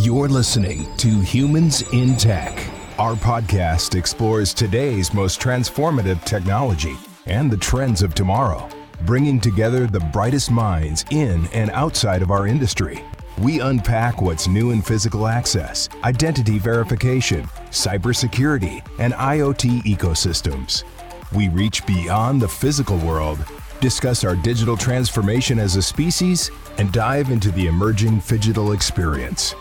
You're listening to Humans in Tech. Our podcast explores today's most transformative technology and the trends of tomorrow, bringing together the brightest minds in and outside of our industry. We unpack what's new in physical access, identity verification, cybersecurity, and IoT ecosystems. We reach beyond the physical world, discuss our digital transformation as a species, and dive into the emerging phygital experience.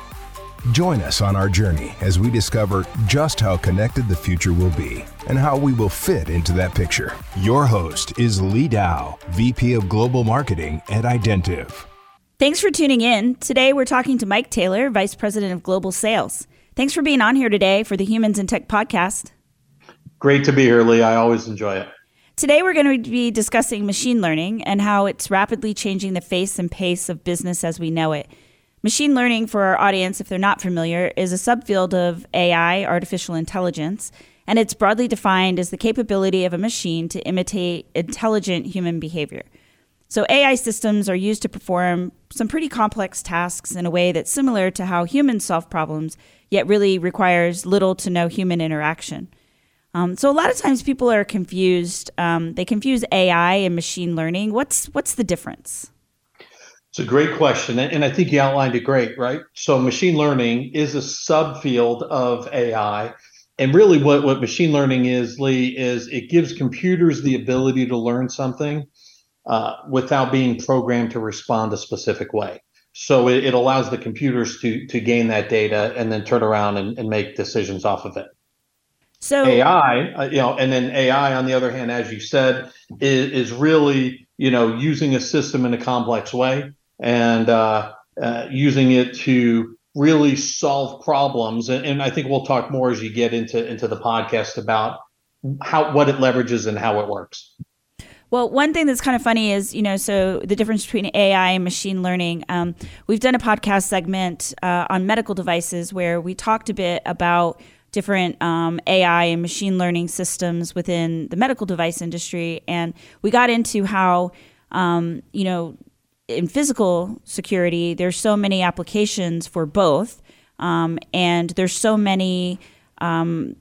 Join us on our journey as we discover just how connected the future will be and how we will fit into that picture. Your host is Leigh Dow, VP of Global Marketing at Identiv. Thanks for tuning in. Today we're talking to Mike Taylor, Vice President of Global Sales. Thanks for being on here today for the Humans in Tech podcast. Great to be here, Lee. I always enjoy it. Today, we're going to be discussing machine learning and how it's rapidly changing the face and pace of business as we know it. Machine learning, for our audience, if they're not familiar, is a subfield of AI, artificial intelligence, and it's broadly defined as the capability of a machine to imitate intelligent human behavior. So, AI systems are used to perform some pretty complex tasks in a way that's similar to how humans solve problems, yet really requires little to no human interaction. Um, so, a lot of times people are confused. Um, they confuse AI and machine learning. What's what's the difference? It's a great question. And I think you outlined it great, right? So, machine learning is a subfield of AI. And really, what, what machine learning is, Leigh, is it gives computers the ability to learn something uh, without being programmed to respond a specific way. So, it, it, allows the computers to, to gain that data and then turn around and, and make decisions off of it. So AI, uh, you know, and then AI, on the other hand, as you said, is, is really, you know, using a system in a complex way and uh, uh, using it to really solve problems. And, and, I think we'll talk more as you get into into the podcast about how what it leverages and how it works. Well, one thing that's kind of funny is, you know, so the difference between AI and machine learning. Um, we've done a podcast segment uh, on medical devices where we talked a bit about different um, AI and machine learning systems within the medical device industry, and we got into how, um, you know, in physical security, there's so many applications for both, um, and there's so many. Um,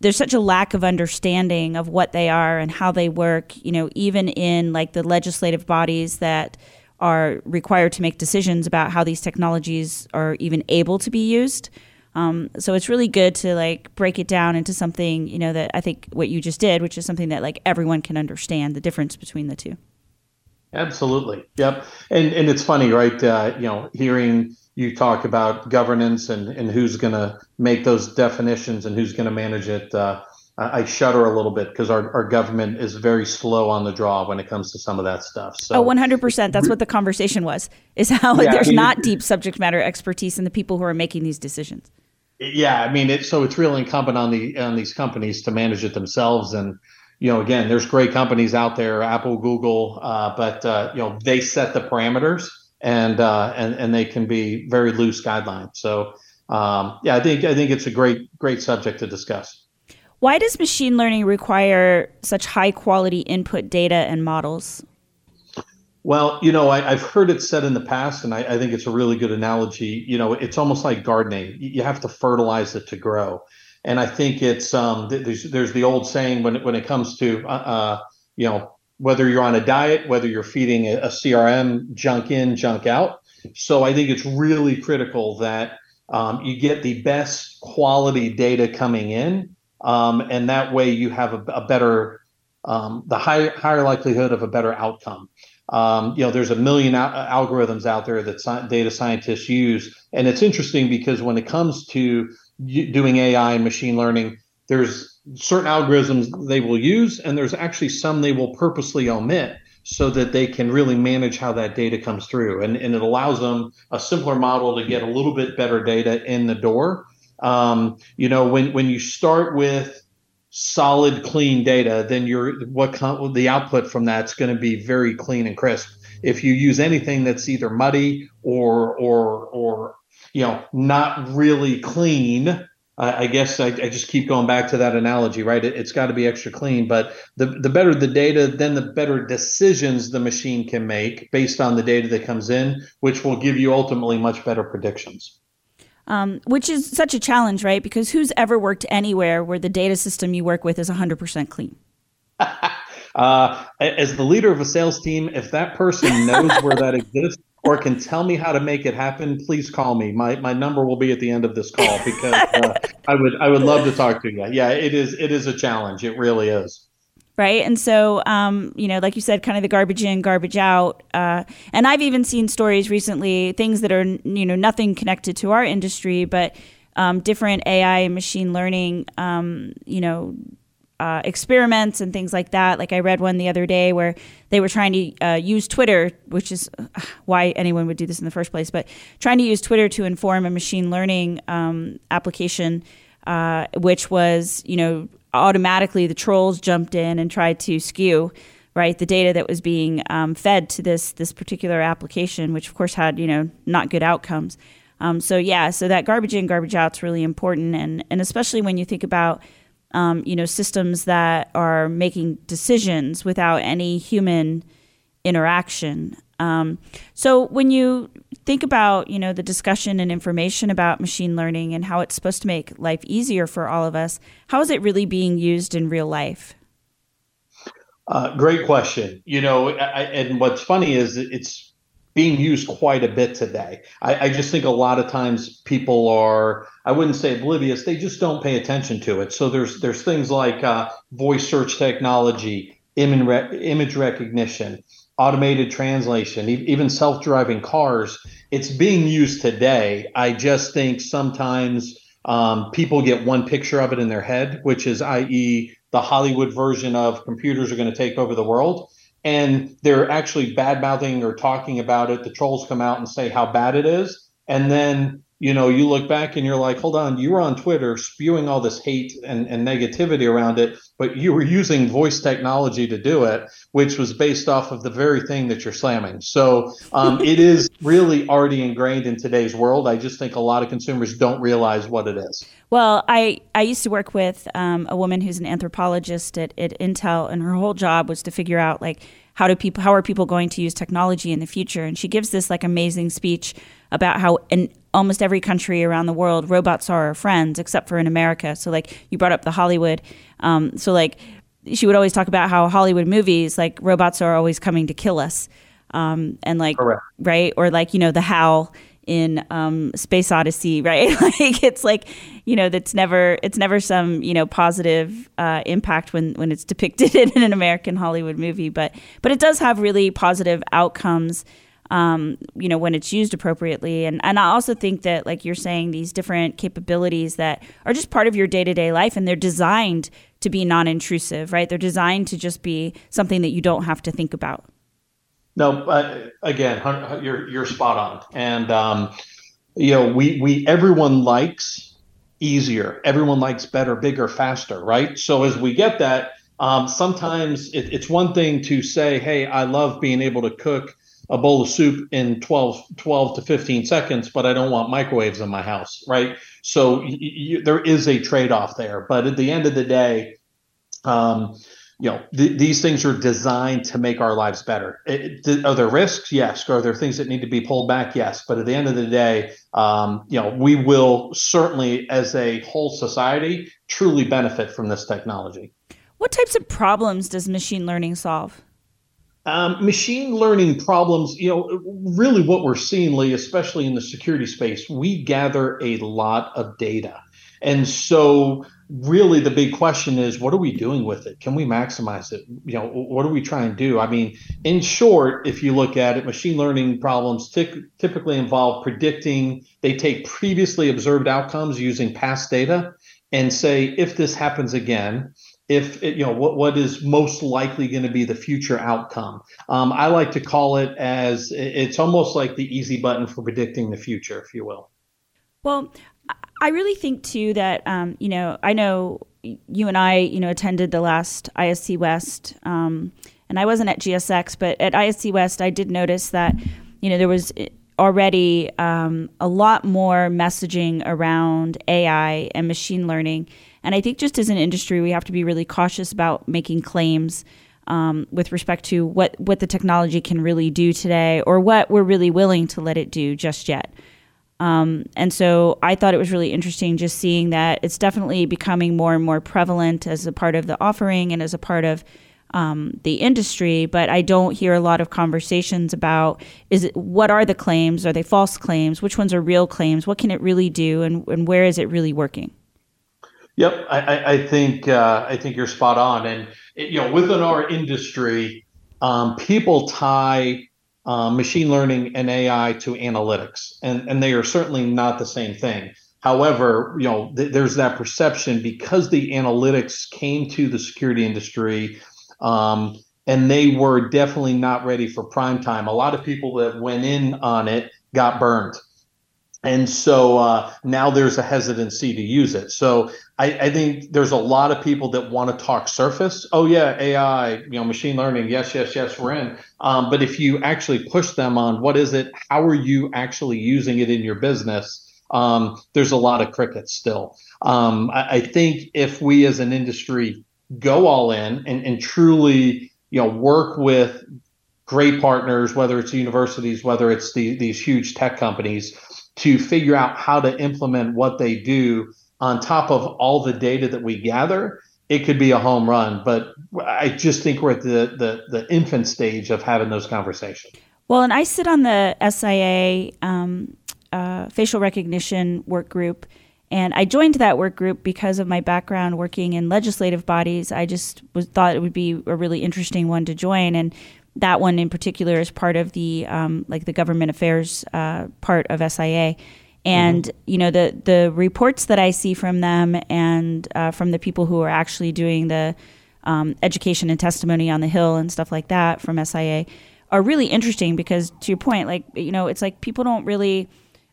there's such a lack of understanding of what they are and how they work. You know, even in like the legislative bodies that are required to make decisions about how these technologies are even able to be used. Um, so it's really good to like break it down into something you know that I think what you just did, which is something that like everyone can understand the difference between the two. Absolutely. Yep. And and it's funny, right? Uh, you know, hearing you talk about governance and and who's going to make those definitions and who's going to manage it. Uh, I shudder a little bit because our, our government is very slow on the draw when it comes to some of that stuff. So, oh, 100%. That's what the conversation was, is how yeah, there's I mean, not deep subject matter expertise in the people who are making these decisions. Yeah, I mean, it, so it's really incumbent on the on these companies to manage it themselves. And you know, again, there's great companies out there, Apple, Google, uh, but uh, you know, they set the parameters and uh, and and they can be very loose guidelines. So um, yeah, I think I think it's a great great subject to discuss. Why does machine learning require such high quality input data and models? Well, you know, I, have heard it said in the past, and I, I, think it's a really good analogy. You know, it's almost like gardening. You have to fertilize it to grow, and I think it's um, there's there's the old saying when it, when it comes to uh, uh, you know whether you're on a diet, whether you're feeding a, a, CRM, junk in, junk out. So I think it's really critical that um, you get the best quality data coming in um, and that way you have a, a better um, the high, higher likelihood of a better outcome. Um, you know, there's a million al- algorithms out there that data scientists use, and it's interesting because when it comes to doing AI and machine learning, there's certain algorithms they will use, and there's actually some they will purposely omit so that they can really manage how that data comes through, and and it allows them a simpler model to get a little bit better data in the door. Um, you know, when when you start with solid, clean data, then you're what the output from that's going to be very clean and crisp. If you use anything that's either muddy or or or you know not really clean, I guess I, I, just keep going back to that analogy, right? It, has got to be extra clean, but the, the better the data, then the better decisions the machine can make based on the data that comes in, which will give you ultimately much better predictions. Um, which is such a challenge, right? Because who's ever worked anywhere where the data system you work with is 100% clean? uh, as the leader of a sales team, if that person knows where that exists or can tell me how to make it happen, please call me. My my number will be at the end of this call because uh, I would I would love to talk to you. Yeah, it is it is a challenge. It really is right? And so, um, you know, like you said, kind of the garbage in, garbage out. Uh, and I've even seen stories recently, things that are, you know, nothing connected to our industry, but um, different AI and machine learning, um, you know, uh, experiments and things like that. Like I read one the other day where they were trying to uh, use Twitter, which is uh, why anyone would do this in the first place, but trying to use Twitter to inform a machine learning um, application, uh, which was, you know, automatically the trolls jumped in and tried to skew right the data that was being um, fed to this this particular application which of course had you know not good outcomes. Um, so yeah so that garbage in garbage out is really important. And and especially when you think about um, you know systems that are making decisions without any human interaction um, so when you think about you know the discussion and information about machine learning and how it's supposed to make life easier for all of us, how is it really being used in real life? Uh, great question. You know, I, and what's funny is it's being used quite a bit today. I, I, just think a lot of times people are, I wouldn't say oblivious, they just don't pay attention to it. So there's there's things like uh, voice search technology, image recognition, automated translation, even self driving cars. It's being used today. I just think sometimes um, people get one picture of it in their head, which is, i.e., the Hollywood version of computers are going to take over the world. And they're actually bad mouthing or talking about it. The trolls come out and say how bad it is. And then you know, you look back and you're like, hold on, you were on Twitter spewing all this hate and, and negativity around it, but you were using voice technology to do it, which was based off of the very thing that you're slamming. So um, it is really already ingrained in today's world. I just think a lot of consumers don't realize what it is. Well, I, I used to work with um, a woman who's an anthropologist at, at Intel, and her whole job was to figure out like how do people how are people going to use technology in the future and she gives this like amazing speech about how in almost every country around the world robots are our friends except for in america so like you brought up the hollywood um, so like she would always talk about how hollywood movies like robots are always coming to kill us um, and like Correct. right or like you know the HAL in um, Space Odyssey, right? like it's like you know that's never it's never some you know positive uh, impact when when it's depicted in an American Hollywood movie, but but it does have really positive outcomes. Um, you know when it's used appropriately. And and I also think that like you're saying these different capabilities that are just part of your day-to-day life and they're designed to be non-intrusive right? They're designed to just be something that you don't have to think about. No, uh, again, you're you're spot on, and um, you know we we everyone likes easier, everyone likes better, bigger, faster, right? So as we get that, um, sometimes it, it's one thing to say, hey, I love being able to cook a bowl of soup in 12, 12 to 15 seconds, but I don't want microwaves in my house, right? So y- y- there is a trade off there. But at the end of the day, um, you know th- these things are designed to make our lives better. It, th- are there risks? Yes. Are there things that need to be pulled back? Yes. But at the end of the day um, you know we will certainly as a whole society truly benefit from this technology. What types of problems does machine learning solve um, machine learning problems, you know, really what we're seeing, Leigh, especially in the security space, we gather a lot of data. And so really the big question is what are we doing with it? Can we maximize it? You know what are we trying to do? I mean in short if you look at it machine learning problems t- typically involve predicting they take previously observed outcomes using past data and say if this happens again if it, you know what what is most likely going to be the future outcome. Um, i like to call it as it's almost like the easy button for predicting the future if you will. Well I really think too that um, you know I know you and I you know attended the last ISC West, um, and I wasn't at GSX, but at ISC West I did notice that you know there was already um, a lot more messaging around AI and machine learning, and I think just as an industry we have to be really cautious about making claims. Um, with respect to what, what the technology can really do today, or what we're really willing to let it do just yet. Um, and so I thought it was really interesting just seeing that it's definitely becoming more and more prevalent as a part of the offering and as a part of um, the industry. But I don't hear a lot of conversations about is it what are the claims? Are they false claims? Which ones are real claims? What can it really do? And, and where is it really working? Yep, I, I think uh, I think you're spot on, and it, you know within our industry, um, people tie uh, machine learning and AI to analytics, and and they are certainly not the same thing. However, you know th- there's that perception because the analytics came to the security industry, um, and they were definitely not ready for prime time. A lot of people that went in on it got burned and so uh, now there's a hesitancy to use it. So I, I, think there's a lot of people that want to talk surface. Oh yeah, AI, you know, machine learning. Yes, yes, yes, we're in. Um, but if you actually push them on what is it, how are you actually using it in your business? Um, there's a lot of crickets still. Um, I, I, think if we as an industry go all in and, and truly, you know, work with great partners, whether it's universities, whether it's the, these huge tech companies to figure out how to implement what they do on top of all the data that we gather, it could be a home run. But I just think we're at the the, the infant stage of having those conversations. Well, and I sit on the SIA um, uh, facial recognition work group. And I joined that work group because of my background working in legislative bodies. I just was, thought it would be a really interesting one to join. And that one in particular is part of the um, like the government affairs uh, part of SIA. And mm-hmm. you know the the reports that I see from them and uh, from the people who are actually doing the um, education and testimony on the Hill and stuff like that from SIA are really interesting because to your point, like you know, it's like people don't really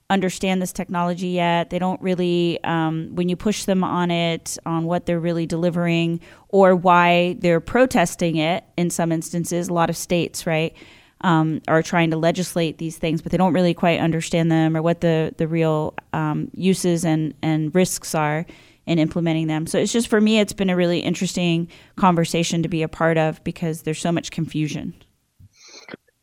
understand this technology yet. They don't really, um, when you push them on it, on what they're really delivering or why they're protesting it in some instances, a lot of states, right, um, are trying to legislate these things, but they don't really quite understand them or what the, the real um, uses and, and risks are in implementing them. So it's just for me, it's been a really interesting conversation to be a part of because there's so much confusion.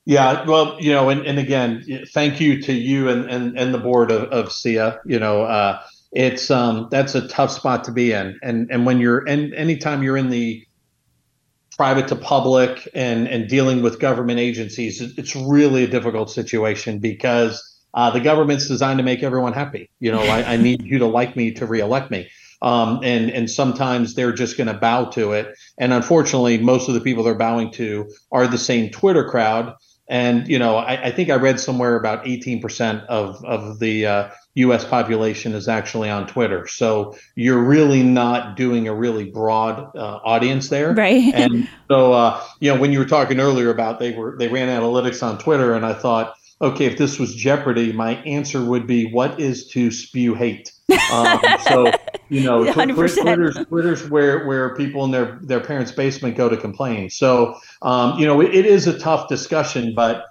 Yeah, well, you know, and, and again, thank you to you and, and, and the board of, of SIA. You know, uh, it's um, that's a tough spot to be in, and and when you're and anytime you're in the private to public and and dealing with government agencies, it's really a difficult situation because uh, the government's designed to make everyone happy. You know, I, I need you to like me to reelect me. Um, and and sometimes they're just going to bow to it. And unfortunately, most of the people they're bowing to are the same Twitter crowd and you know, I, I think I read somewhere about 18% of of the uh, U.S. population is actually on Twitter. So you're really not doing a really broad uh, audience there, right? And so uh, you know, when you were talking earlier about they were they ran analytics on Twitter, and I thought, okay, if this was Jeopardy, my answer would be, what is to spew hate? Um, so you know, Twitter's, Twitter's where where people in their their parents' basement go to complain. So um, you know, it, it is a tough discussion, but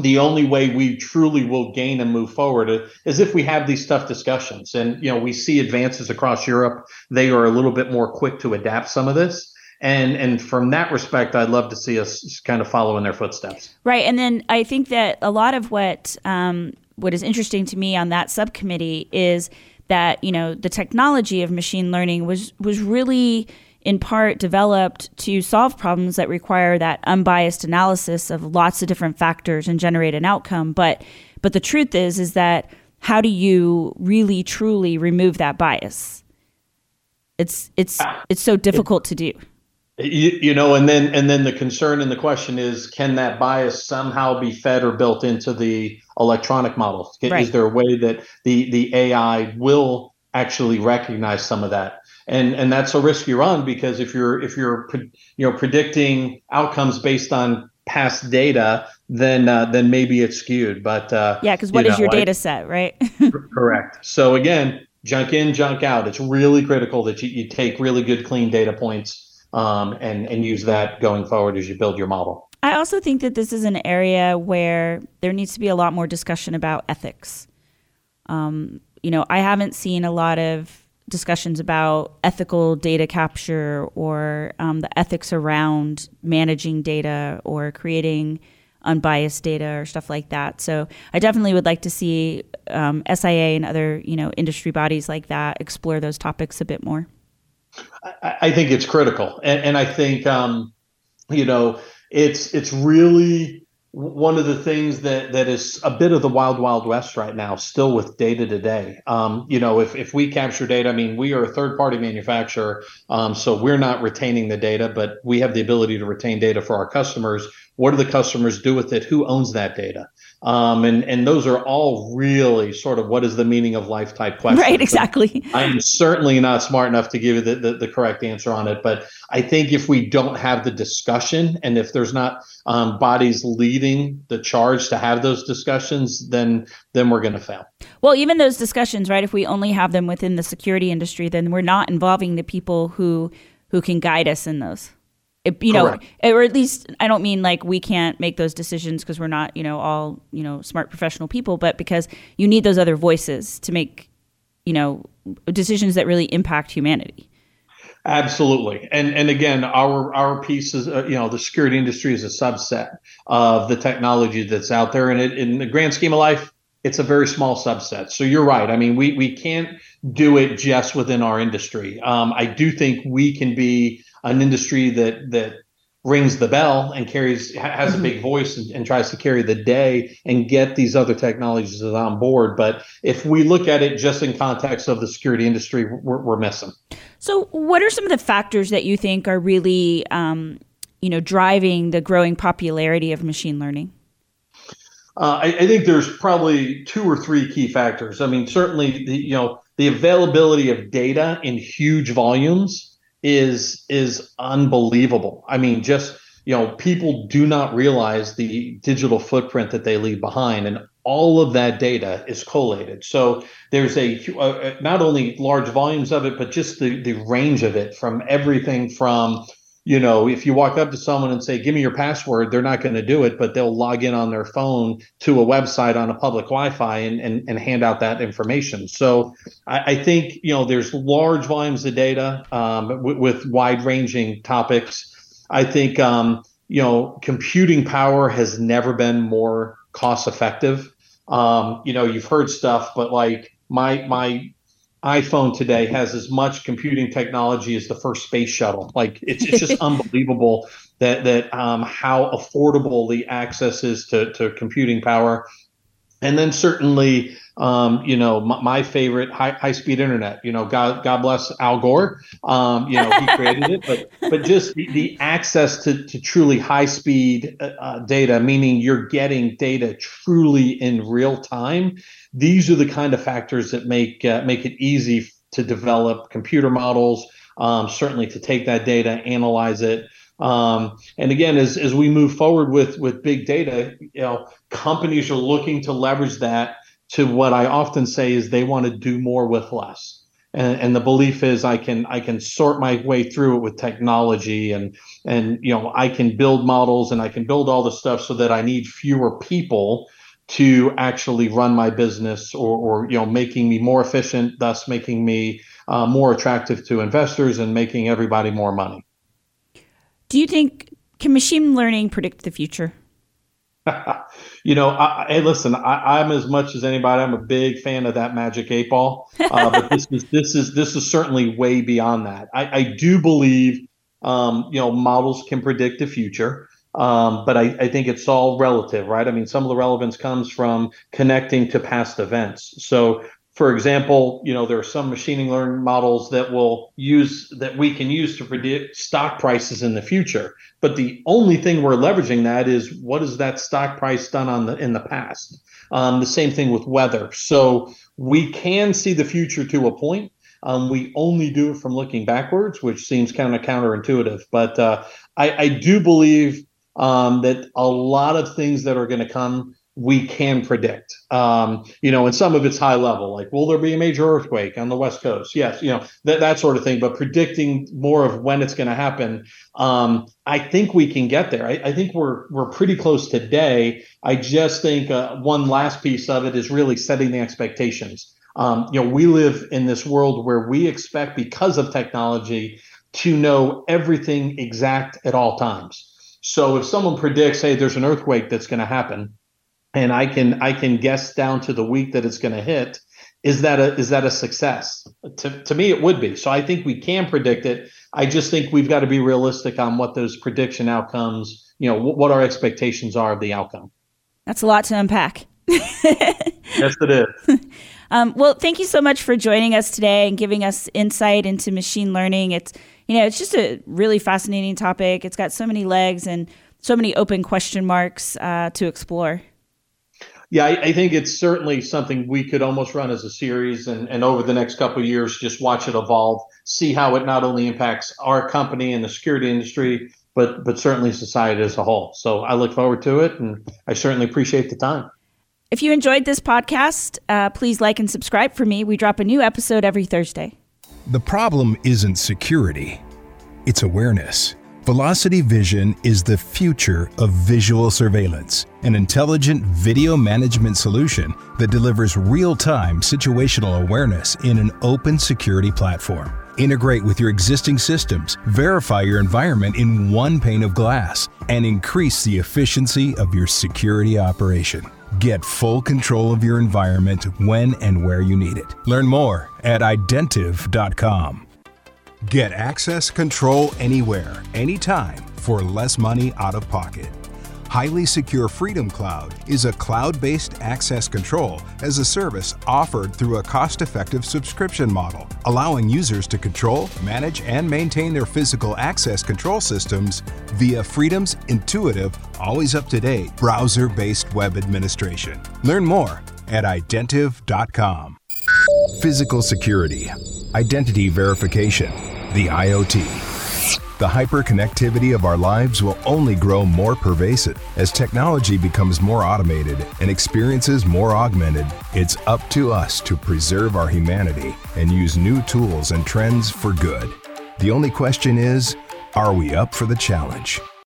the only way we truly will gain and move forward is if we have these tough discussions. And you know, we see advances across Europe; they are a little bit more quick to adapt some of this. And and from that respect, I'd love to see us kind of follow in their footsteps. Right, and then I think that a lot of what um, what is interesting to me on that subcommittee is that you know the technology of machine learning was was really in part developed to solve problems that require that unbiased analysis of lots of different factors and generate an outcome. But but the truth is is that how do you really truly remove that bias? It's it's it's so difficult to do you, you know and then and then the concern and the question is can that bias somehow be fed or built into the electronic model right. is there a way that the the ai will actually recognize some of that? And and that's a risk you run because if you're if you're you know predicting outcomes based on past data then uh, then maybe it's skewed. But uh, yeah because what you is your data set right? Correct. So again junk in junk out. It's really critical that you, you take really good clean data points um, and and use that going forward as you build your model. I also think that this is an area where there needs to be a lot more discussion about ethics. Um, you know, I haven't seen a lot of discussions about ethical data capture or um, the ethics around managing data or creating unbiased data or stuff like that. So I definitely would like to see um, SIA and other you know industry bodies like that explore those topics a bit more. I, I think it's critical, and, and I think um, you know it's it's really one of the things that that is a bit of the wild wild west right now still with data today. Um, you know if, if we capture data i mean we are a third party manufacturer um, so we're not retaining the data but we have the ability to retain data for our customers. What do the customers do with it? Who owns that data um, and and those are all really sort of what is the meaning of life type questions. Right, exactly. But I'm certainly not smart enough to give you the, the, the, correct answer on it. But I think if we don't have the discussion and if there's not um, bodies leading the charge to have those discussions, then then we're going to fail. Well, even those discussions, right? If we only have them within the security industry, then we're not involving the people who who can guide us in those it, you Correct. know, or at least I don't mean like we can't make those decisions because we're not, you know, all you know smart professional people, but because you need those other voices to make, you know, decisions that really impact humanity. Absolutely, and and again, our our piece is uh, you know the security industry is a subset of the technology that's out there, and it, in the grand scheme of life, it's a very small subset. So you're right. I mean, we we can't do it just within our industry. Um, I do think we can be an industry that that rings the bell and carries has a big mm-hmm. voice and, and, tries to carry the day and get these other technologies on board but if we look at it just in context of the security industry we're, we're missing so what are some of the factors that you think are really um, you know driving the growing popularity of machine learning uh, I, I, think there's probably two or three key factors. I mean, certainly, the, you know, the availability of data in huge volumes is is unbelievable. I mean, just you know, people do not realize the digital footprint that they leave behind, and all of that data is collated. So there's a uh, not only large volumes of it, but just the the range of it from everything from you know, if you walk up to someone and say, "Give me your password," they're not going to do it, but they'll log in on their phone to a website on a public Wi-Fi and and, and hand out that information. So I, I think you know there's large volumes of data um, w- with wide-ranging topics. I think um, you know computing power has never been more cost-effective. Um, you know, you've heard stuff, but like my my iPhone today has as much computing technology as the first space shuttle. Like it's it's just unbelievable that that um, how affordable the access is to to computing power, and then certainly um, you know my, my, favorite high high speed internet. You know, God God bless Al Gore. Um, you know he created it, but but just the, the access to to truly high speed uh, uh data, meaning you're getting data truly in real time these are the kind of factors that make uh, make it easy to develop computer models. Um, certainly to take that data, analyze it, um, and again, as as we move forward with with big data, you know, companies are looking to leverage that to what I often say is they want to do more with less. And, and the belief is I can I can sort my way through it with technology and and you know I can build models and I can build all the stuff so that I need fewer people to actually run my business or, or you know making me more efficient thus making me uh, more attractive to investors and making everybody more money. Do you think can machine learning predict the future? You know I, hey listen I, am as much as anybody i'm a big fan of that magic eight ball uh, but this is this is this is certainly way beyond that. I, I do believe um, you know models can predict the future um, but I, I, think it's all relative, right? I mean, some of the relevance comes from connecting to past events. So, for example, you know, there are some machine learning models that will use that we can use to predict stock prices in the future. But the only thing we're leveraging that is what is that stock price done on the in the past. Um, the same thing with weather. So we can see the future to a point. Um, we only do it from looking backwards, which seems kind of counterintuitive. But uh, I, I do believe um, that a lot of things that are going to come we can predict. Um, you know, and some of it's high level, like will there be a major earthquake on the west coast? Yes, you know that that sort of thing. But predicting more of when it's going to happen, um, I think we can get there. I, I, think we're we're pretty close today. I just think uh, one last piece of it is really setting the expectations. Um, you know, we live in this world where we expect because of technology to know everything exact at all times. So if someone predicts, hey, there's an earthquake that's going to happen, and I can I can guess down to the week that it's going to hit, is that a is that a success? To to me, it would be. So I think we can predict it. I just think we've got to be realistic on what those prediction outcomes, you know, what our expectations are of the outcome. That's a lot to unpack. yes, it is. Um, well, thank you so much for joining us today and giving us insight into machine learning. It's you know it's just a really fascinating topic. It's got so many legs and so many open question marks uh, to explore. Yeah, I, I, think it's certainly something we could almost run as a series, and, and over the next couple of years, just watch it evolve, see how it not only impacts our company and the security industry, but but certainly society as a whole. So I look forward to it, and I certainly appreciate the time. If you enjoyed this podcast, uh, please like and subscribe for me. We drop a new episode every Thursday. The problem isn't security, it's awareness. Velocity Vision is the future of visual surveillance, an intelligent video management solution that delivers real time situational awareness in an open security platform. Integrate with your existing systems, verify your environment in one pane of glass, and increase the efficiency of your security operation. Get full control of your environment when and where you need it. Learn more at identiv.com. Get access control anywhere, anytime for less money out of pocket. Highly Secure Freedom Cloud is a cloud based access control as a service offered through a cost effective subscription model, allowing users to control, manage, and maintain their physical access control systems via Freedom's intuitive, always up to date browser based web administration. Learn more at identiv.com. Physical security, identity verification, the IoT. The hyperconnectivity of our lives will only grow more pervasive. As technology becomes more automated and experiences more augmented, it's up to us to preserve our humanity and use new tools and trends for good. The only question is are we up for the challenge?